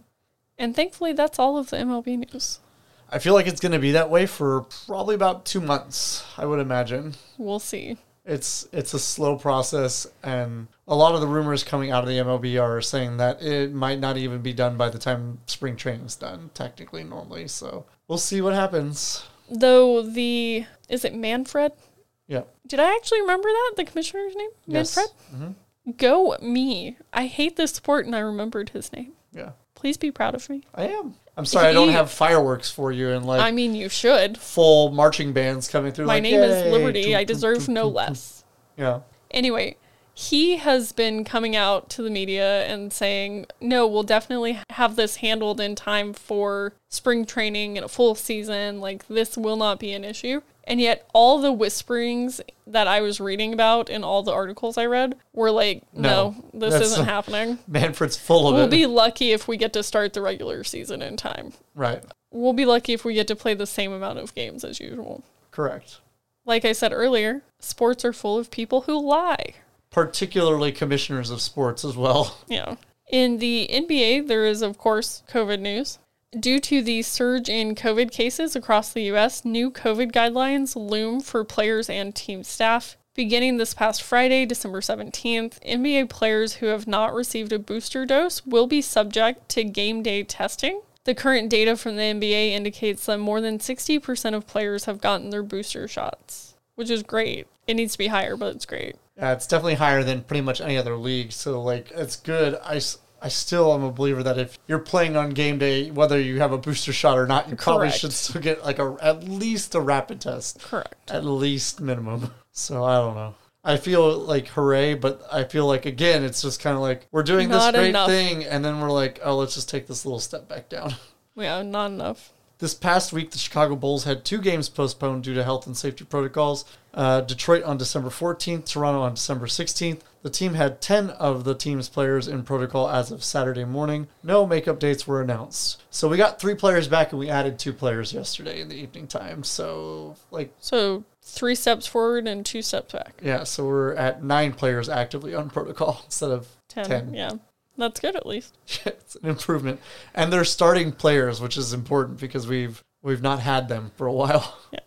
And thankfully, that's all of the MLB news. I feel like it's going to be that way for probably about two months. I would imagine We'll see. It's it's a slow process, and a lot of the rumors coming out of the MLB are saying that it might not even be done by the time spring training's done. Technically, normally, so we'll see what happens. Though the is it Manfred? Yeah. Did I actually remember that the commissioner's name? Yes. Manfred. Mm-hmm. Go me! I hate this sport, and I remembered his name. Yeah. Please be proud of me. I am. I'm sorry, I don't have fireworks for you and like I mean, you should. full marching bands coming through. My like, name is Liberty. I deserve no less. Yeah. Anyway, he has been coming out to the media and saying, no, we'll definitely have this handled in time for spring training and a full season. Like, this will not be an issue. And yet, all the whisperings that I was reading about in all the articles I read were like, no, No, this isn't [LAUGHS] happening. Manfred's full of it. We'll be lucky if we get to start the regular season in time. right. We'll be lucky if we get to play the same amount of games as usual. Correct. Like I said earlier, sports are full of people who lie. Particularly commissioners of sports as well. Yeah. In the NBA, there is, of course, COVID news. Due to the surge in COVID cases across the U.S., new COVID guidelines loom for players and team staff. Beginning this past Friday, December 17th, NBA players who have not received a booster dose will be subject to game day testing. The current data from the NBA indicates that more than 60% of players have gotten their booster shots, which is great. It needs to be higher, but it's great. Yeah, it's definitely higher than pretty much any other league. So, like, it's good. I, I still am a believer that if you're playing on game day, whether you have a booster shot or not, you probably should still get like a at least a rapid test, Correct. at least minimum. [LAUGHS] So I don't know. I feel like hooray, but I feel like again, it's just kind of like we're doing Not this great enough. thing, and then we're like, oh, let's just take this little step back down. [LAUGHS] Yeah, not enough. This past week, the Chicago Bulls had two games postponed due to health and safety protocols. Uh, Detroit on December 14th, Toronto on December 16th. The team had 10 of the team's players in protocol as of Saturday morning. No makeup dates were announced. So we got three players back and we added two players yesterday in the evening time. So, like, So three steps forward and two steps back. yeah, so we're at nine players actively on protocol [LAUGHS] instead of Ten. 10. Yeah. That's good at least. [LAUGHS] it's an improvement. And they're starting players, which is important because we've we've not had them for a while. [LAUGHS] Yeah.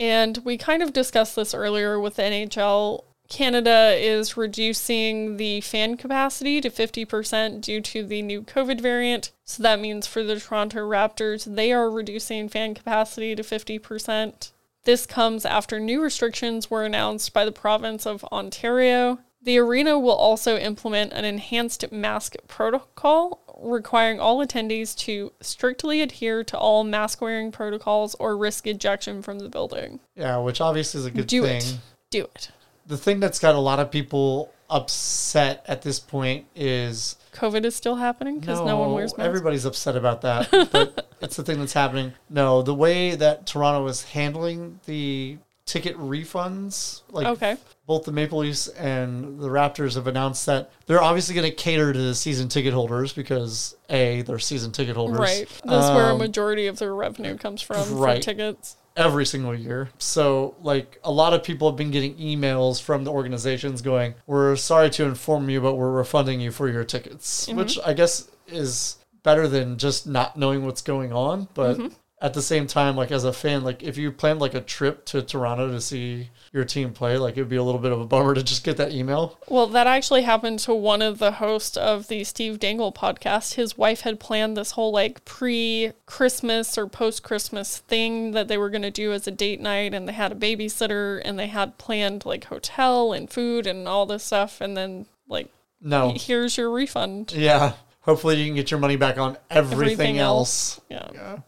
And we kind of discussed this earlier with the NHL. Canada is reducing the fan capacity to 50% due to the new COVID variant. So that means for the Toronto Raptors, they are reducing fan capacity to 50%. This comes after new restrictions were announced by the province of Ontario. The arena will also implement an enhanced mask protocol requiring all attendees to strictly adhere to all mask wearing protocols or risk ejection from the building. Yeah, which obviously is a good Do thing. it. Do it. The thing that's got a lot of people upset at this point is COVID is still happening because no, one wears masks. everybody's upset about that, [LAUGHS] but it's the thing that's happening. No, the way that Toronto is handling the ticket refunds, like Okay. both the Maple Leafs and the Raptors have announced that they're obviously going to cater to the season ticket holders because a they're season ticket holders, Right. That's where a Um, majority of their revenue comes from right. for tickets. every single year. So, like, a lot of people have been getting emails from the organizations going, We're sorry to inform you, but we're refunding you for your tickets, which I guess is better than just not knowing what's going on. But at the same time, like, as a fan, like, if you planned like a trip to Toronto to see your team play, like, it'd be a little bit of a bummer to just get that email. Well, that actually happened to one of the hosts of the Steve Dangle podcast. His wife had planned this whole like pre Christmas or post Christmas thing that they were going to do as a date night, and they had a babysitter and they had planned like hotel and food and all this stuff. And then, like, No. here's your refund. Yeah. Hopefully, you can get your money back on everything, Everything else. Yeah. Yeah.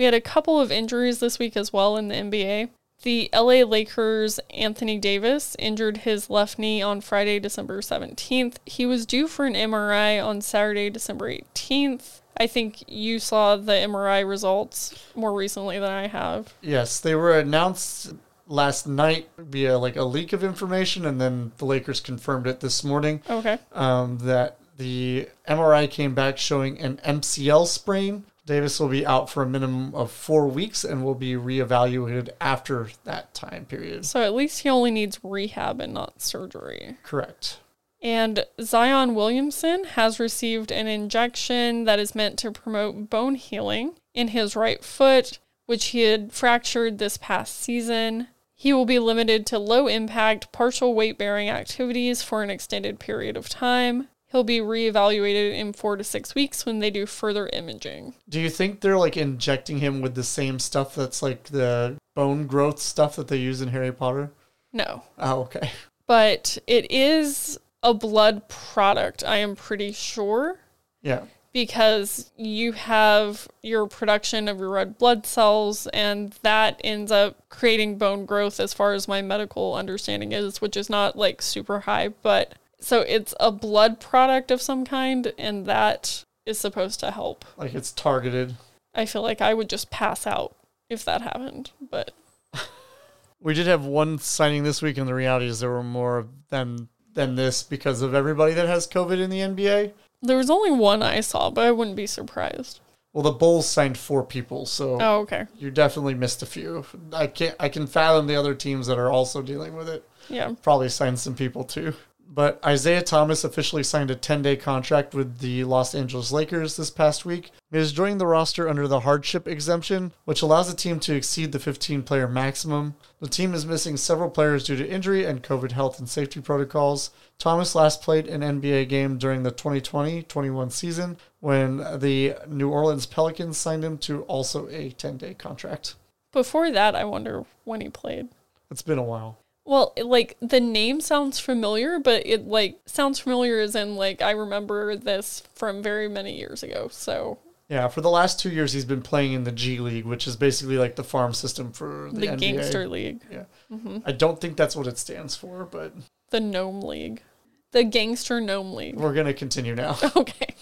We had a couple of injuries this week as well in the NBA. The LA Lakers' Anthony Davis injured his left knee on Friday, December 17th. He was due for an MRI on Saturday, December 18th. I think you saw the MRI results more recently than I have. Yes, they were announced last night via like a leak of information, and then the Lakers confirmed it this morning Okay. um, that the MRI came back showing an MCL sprain. Davis will be out for a minimum of four weeks and will be reevaluated after that time period. So at least he only needs rehab and not surgery. Correct. And Zion Williamson has received an injection that is meant to promote bone healing in his right foot, which he had fractured this past season. He will be limited to low impact, partial weight bearing activities for an extended period of time. He'll be reevaluated in four to six weeks when they do further imaging. Do you think they're like injecting him with the same stuff that's like the bone growth stuff that they use in Harry Potter? No. Oh, okay. But it is a blood product, I am pretty sure. Yeah. because you have your production of your red blood cells, and that ends up creating bone growth, as far as my medical understanding is, which is not like super high, but so it's a blood product of some kind, and that is supposed to help. Like it's targeted. I feel like I would just pass out if that happened, but [LAUGHS] We did have one signing this week, and the reality is there were more than than this because of everybody that has COVID in the NBA. there was only one I saw, but I wouldn't be surprised. Well, the Bulls signed four people, so Oh, okay. you definitely missed a few. I can't. I can fathom the other teams that are also dealing with it. Yeah. Probably signed some people too. But Isaiah Thomas officially signed a 10 day contract with the Los Angeles Lakers this past week. He is joining the roster under the hardship exemption, which allows the team to exceed the 15 player maximum. The team is missing several players due to injury and COVID health and safety protocols. Thomas last played an NBA game during the 2020 21 season when the New Orleans Pelicans signed him to also a 10 day contract. Before that, I wonder when he played. It's been a while. Well, it, like the name sounds familiar, but it like sounds familiar as in like I remember this from very many years ago. So Yeah, for the last two years, he's been playing in the G League, which is basically like the farm system for the, the, NBA. Gangster League, Yeah, mm-hmm. I don't think that's what it stands for, but the Gnome League, the Gangster Gnome League. we're gonna continue now. [LAUGHS] Okay.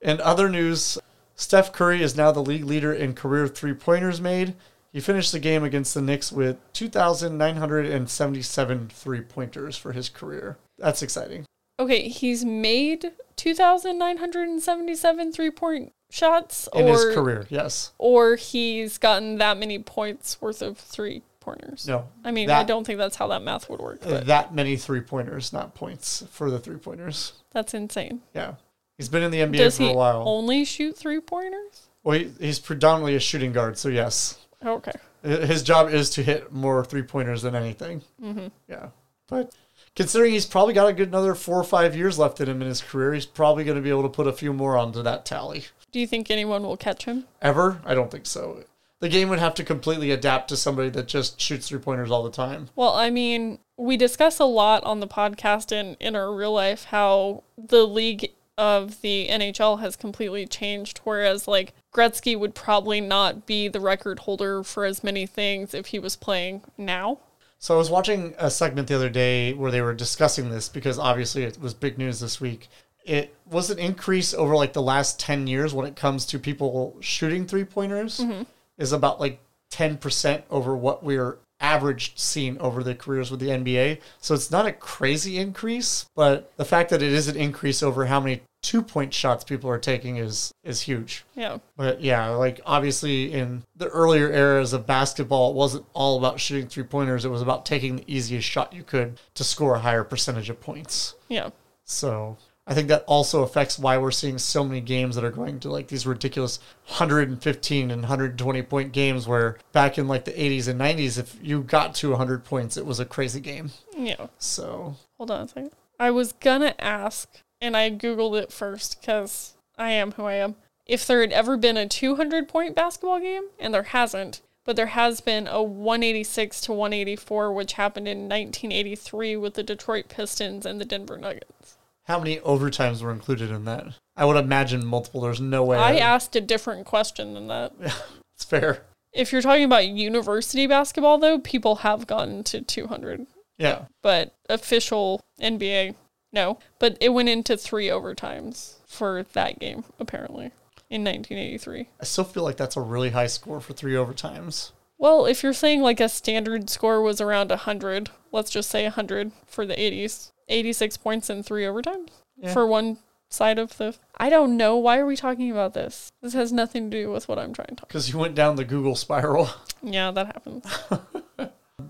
In other news, Steph Curry is now the league leader in career three pointers made. He finished the game against the Knicks with 2,977 three pointers for his career. That's exciting. Okay, he's made 2,977 three point shots, In or, his career, yes. or he's gotten that many points worth of three pointers. No. I mean, I don't think that's how that math would work, uh, but That many three pointers, not points for the three pointers. that's insane. Yeah. He's been in the NBA Does for a while. only shoot three pointers? Well, he, he's predominantly a shooting guard, so yes. Okay. His job is to hit more three pointers than anything. Mm-hmm. Yeah. But considering he's probably got a good another four or five years left in him in his career, he's probably going to be able to put a few more onto that tally. Do you think anyone will catch him? Ever? I don't think so. The game would have to completely adapt to somebody that just shoots three pointers all the time. Well, I mean, we discuss a lot on the podcast and in our real life how the league of the NHL has completely changed. Whereas, like, Gretzky would probably not be the record holder for as many things if he was playing now. So I was watching a segment the other day where they were discussing this because obviously it was big news this week. It was an increase over like the last 10 years when it comes to people shooting three pointers mm-hmm. is about like 10% over what we're averaged seeing over the careers with the NBA. So it's not a crazy increase, but the fact that it is an increase over how many two point shots people are taking is is huge. Yeah. But yeah, like obviously in the earlier eras of basketball, it wasn't all about shooting three pointers. It was about taking the easiest shot you could to score a higher percentage of points. Yeah. So I think that also affects why we're seeing so many games that are going to like these ridiculous 115 and 120 point games where back in like the 80s and 90s, if you got to 100 points, it was a crazy game. Yeah. So Hold on a second. I was gonna ask, and I Googled it first because I am who I am. If there had ever been a 200 point basketball game, and there hasn't, but there has been a 186 to 184, which happened in 1983 with the Detroit Pistons and the Denver Nuggets. how many overtimes were included in that? I would imagine multiple. There's no way. I asked a different question than that. Yeah, [LAUGHS] it's fair. If you're talking about university basketball, though, people have gotten to 200, Yeah. but official NBA, no. But it went into three overtimes for that game, apparently, in 1983. I still feel like that's a really high score for three overtimes. Well, if you're saying like a standard score was around 100, let's just say 100 for the 80s, 86 points in three overtimes Yeah. for one side of the. I don't know. Why are we talking about this? This has nothing to do with what I'm trying to talk. Because you went down the Google spiral. Yeah, that happens. [LAUGHS]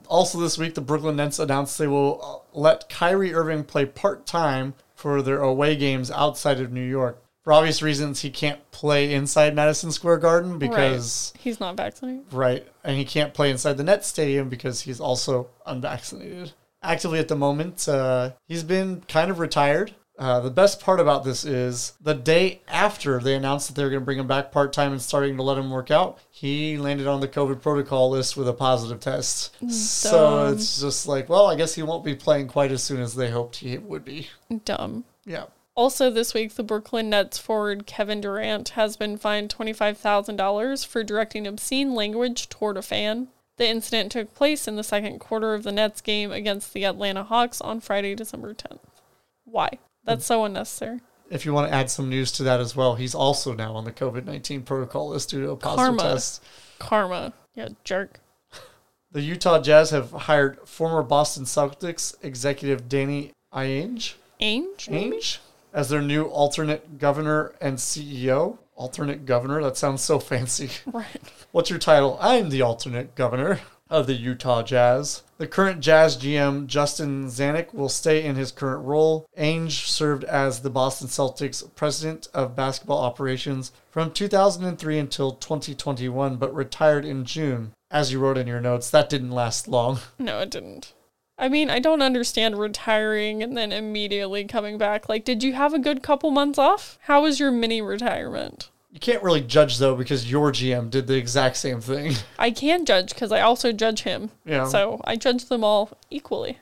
Also, this week, the Brooklyn Nets announced they will uh, let Kyrie Irving play part time for their away games outside of New York. For obvious reasons, he can't play inside Madison Square Garden because, He's not vaccinated. right, and he can't play inside the Nets Stadium because he's also unvaccinated. Actively at the moment, uh, he's been kind of retired. Uh, the best part about this is the day after they announced that they were going to bring him back part time and starting to let him work out, he landed on the COVID protocol list with a positive test. So it's just like, well, I guess he won't be playing quite as soon as they hoped he would be. Dumb. Yeah. Also, this week, the Brooklyn Nets forward Kevin Durant has been fined $25,000 for directing obscene language toward a fan. The incident took place in the second quarter of the Nets game against the Atlanta Hawks on Friday, December 10th. Why? That's so unnecessary. If you want to add some news to that as well, he's also now on the COVID 19 protocol list due to a positive Karma. test. Karma. Yeah, jerk. [LAUGHS] The Utah Jazz have hired former Boston Celtics executive Danny Ainge, Ainge? Ainge as their new alternate governor and CEO. Alternate governor? That sounds so fancy. [LAUGHS] Right. What's your title? I'm the alternate governor of the Utah Jazz. The current Jazz GM, Justin Zanik, will stay in his current role. Ainge served as the Boston Celtics president of basketball operations from 2003 until 2021, but retired in June. As you wrote in your notes, that didn't last long. [LAUGHS] No, it didn't. I mean, I don't understand retiring and then immediately coming back. Like, did you have a good couple months off? How was your mini retirement? You can't really judge though because your GM did the exact same thing. [LAUGHS] I can judge because I also judge him. Yeah. So I judge them all equally.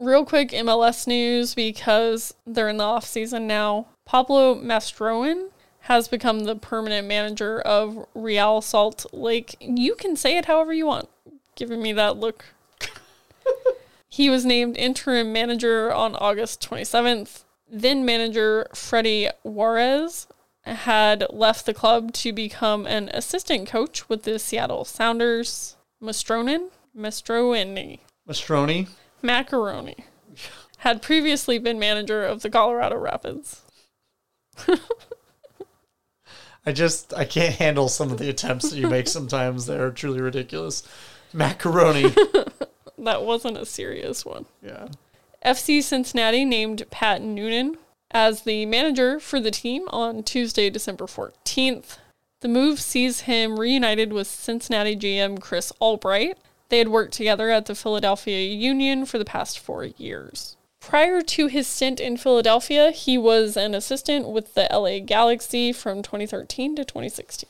Real quick MLS news because they're in the off season now. Pablo Mastroen has become the permanent manager of Real Salt Lake. You can say it however you want. Giving me that look. [LAUGHS] he was named interim manager on August 27th. Then manager Freddy Juarez had left the club to become an assistant coach with the Seattle Sounders. Mastronin? Mastroeni. Mastroni, Macaroni. Had previously been manager of the Colorado Rapids. I just I can't handle some of the attempts that you make sometimes. They're truly ridiculous. Macaroni. [LAUGHS] That wasn't a serious one. Yeah. FC Cincinnati named Pat Noonan as the manager for the team on Tuesday, December 14th. The move sees him reunited with Cincinnati GM Chris Albright. They had worked together at the Philadelphia Union for the past four years. Prior to his stint in Philadelphia, he was an assistant with the LA Galaxy from 2013 to 2016.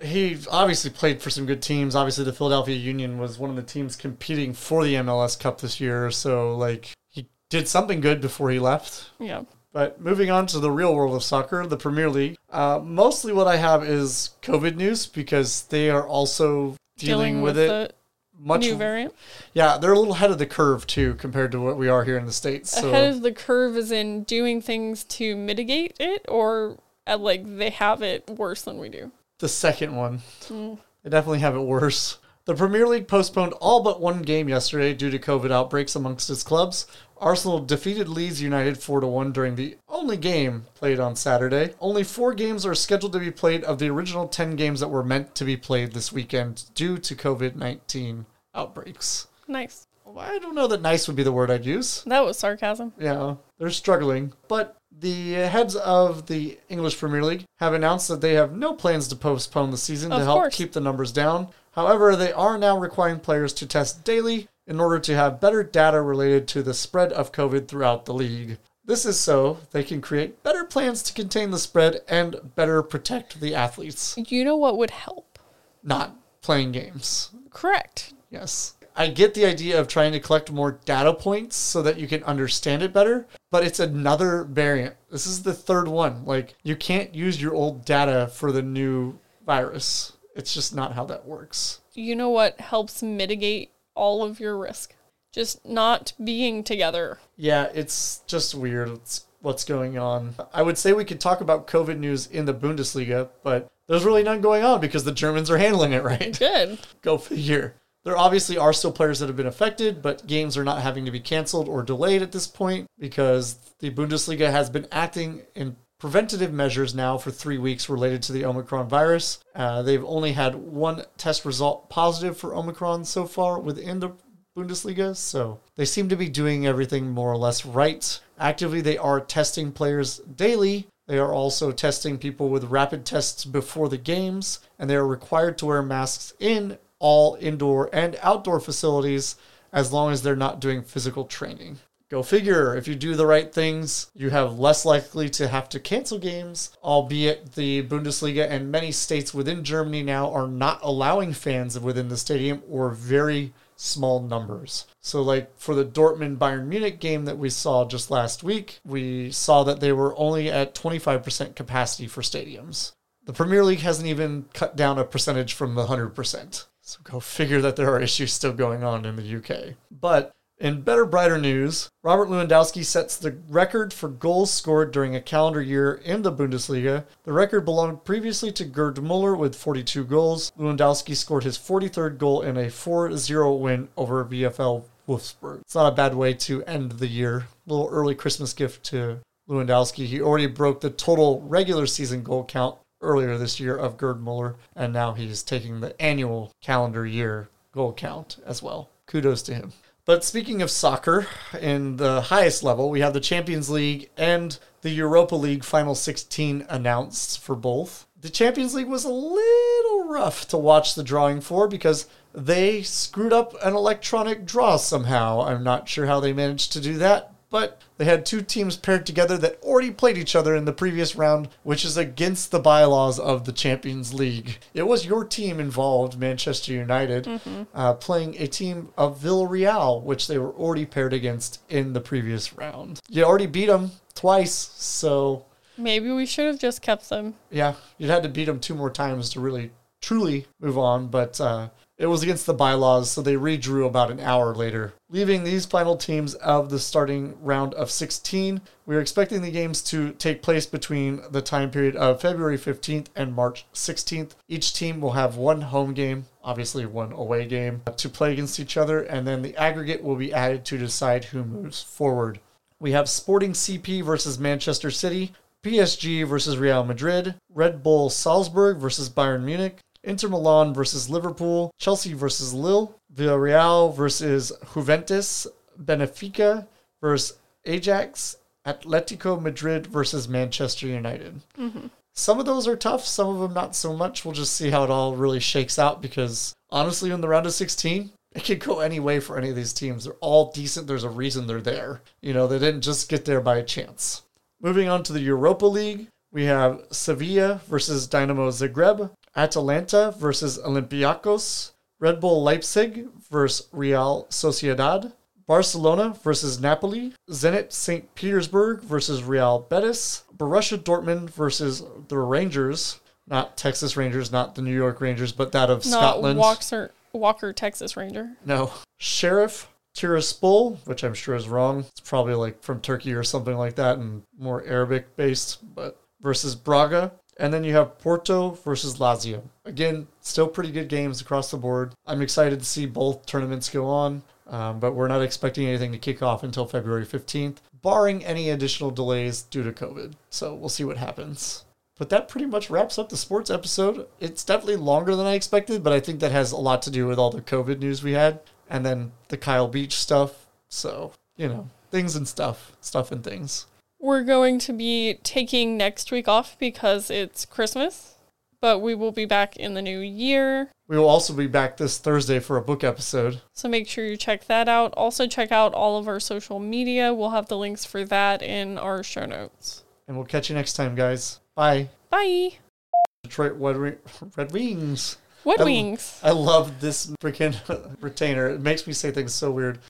He obviously played for some good teams. Obviously, the Philadelphia Union was one of the teams competing for the MLS Cup this year. So, like, he did something good before he left. Yeah. But moving on to the real world of soccer, the Premier League. Uh, mostly what I have is COVID news because they are also dealing, with, it the much. new variant. Yeah, they're a little ahead of the curve too compared to what we are here in the states. So Ahead of the curve is in doing things to mitigate it, or uh, like they have it worse than we do. The second one, mm. they definitely have it worse. The Premier League postponed all but one game yesterday due to COVID outbreaks amongst its clubs. Arsenal defeated Leeds United 4 1 during the only game played on Saturday. Only four games are scheduled to be played of the original 10 games that were meant to be played this weekend due to COVID 19 outbreaks. Nice. Well, I don't know that nice would be the word I'd use. That was sarcasm. Yeah, they're struggling. But the heads of the English Premier League have announced that they have no plans to postpone the season to help course. keep the numbers down. However, they are now requiring players to test daily in order to have better data related to the spread of COVID throughout the league. This is so they can create better plans to contain the spread and better protect the athletes. You know what would help? Not playing games. Correct. Yes. I get the idea of trying to collect more data points so that you can understand it better, but it's another variant. This is the third one. Like, you can't use your old data for the new virus. It's just not how that works. You know what helps mitigate all of your risk? Just not being together. Yeah, it's just weird what's, what's going on. I would say we could talk about COVID news in the Bundesliga, but there's really none going on because the Germans are handling it right. Good. [LAUGHS] Go figure. There obviously are still players that have been affected, but games are not having to be canceled or delayed at this point because the Bundesliga has been acting in preventative measures now for three weeks related to the Omicron virus. Uh, they've only had one test result positive for Omicron so far within the Bundesliga, so they seem to be doing everything more or less right. Actively, they are testing players daily. They are also testing people with rapid tests before the games, and they are required to wear masks in all indoor and outdoor facilities as long as they're not doing physical training. Go figure, if you do the right things, you have less likely to have to cancel games, albeit the Bundesliga and many states within Germany now are not allowing fans within the stadium or very small numbers. So, like for the Dortmund Bayern Munich game that we saw just last week, we saw that they were only at 25% capacity for stadiums. The Premier League hasn't even cut down a percentage from the 100%. So, go figure that there are issues still going on in the UK. But in better, brighter news, Robert Lewandowski sets the record for goals scored during a calendar year in the Bundesliga. The record belonged previously to Gerd Muller with 42 goals. Lewandowski scored his 43rd goal in a 4 0 win over VFL Wolfsburg. It's not a bad way to end the year. A little early Christmas gift to Lewandowski. He already broke the total regular season goal count earlier this year of Gerd Muller, and now he's taking the annual calendar year goal count as well. Kudos to him. But speaking of soccer, in the highest level, we have the Champions League and the Europa League Final 16 announced for both. The Champions League was a little rough to watch the drawing for because they screwed up an electronic draw somehow. I'm not sure how they managed to do that, but they had two teams paired together that already played each other in the previous round, which is against the bylaws of the Champions League. It was your team involved, Manchester United, mm-hmm. uh, playing a team of Villarreal, which they were already paired against in the previous round. You already beat them twice, so. Maybe we should have just kept them. Yeah, you'd had to beat them two more times to really truly move on, but uh, it was against the bylaws, so they redrew about an hour later. Leaving these final teams of the starting round of 16, we are expecting the games to take place between the time period of February 15th and March 16th. Each team will have one home game, obviously one away game, to play against each other, and then the aggregate will be added to decide who moves forward. We have Sporting CP versus Manchester City, PSG versus Real Madrid, Red Bull Salzburg versus Bayern Munich, Inter Milan versus Liverpool, Chelsea versus Lille, Villarreal versus Juventus, Benfica versus Ajax, Atletico Madrid versus Manchester United. Mm-hmm. Some of those are tough, some of them not so much. We'll just see how it all really shakes out because honestly, in the round of 16, it could go any way for any of these teams. They're all decent. There's a reason they're there. You know, they didn't just get there by chance. Moving on to the Europa League, we have Sevilla versus Dynamo Zagreb, Atalanta versus Olympiacos, Red Bull Leipzig versus Real Sociedad, Barcelona versus Napoli, Zenit St. Petersburg versus Real Betis, Borussia Dortmund versus the Rangers, not Texas Rangers, not the New York Rangers, but that of not Scotland. Walker, Walker, Texas Ranger. No. Sheriff Tiraspol, which I'm sure is wrong. It's probably like from Turkey or something like that and more Arabic based, but versus Braga. And then you have Porto versus Lazio. Again, still pretty good games across the board. I'm excited to see both tournaments go on, um, but we're not expecting anything to kick off until February 15th, barring any additional delays due to COVID. So we'll see what happens. But that pretty much wraps up the sports episode. It's definitely longer than I expected, but I think that has a lot to do with all the COVID news we had and then the Kyle Beach stuff. So, you know, things and stuff, stuff and things. We're going to be taking next week off because it's Christmas, but we will be back in the new year. We will also be back this Thursday for a book episode. So make sure you check that out. Also, check out all of our social media. We'll have the links for that in our show notes. And we'll catch you next time, guys. Bye. Bye. Detroit Red, Red Wings. Red Wings. I love this freaking [LAUGHS] retainer. It makes me say things so weird.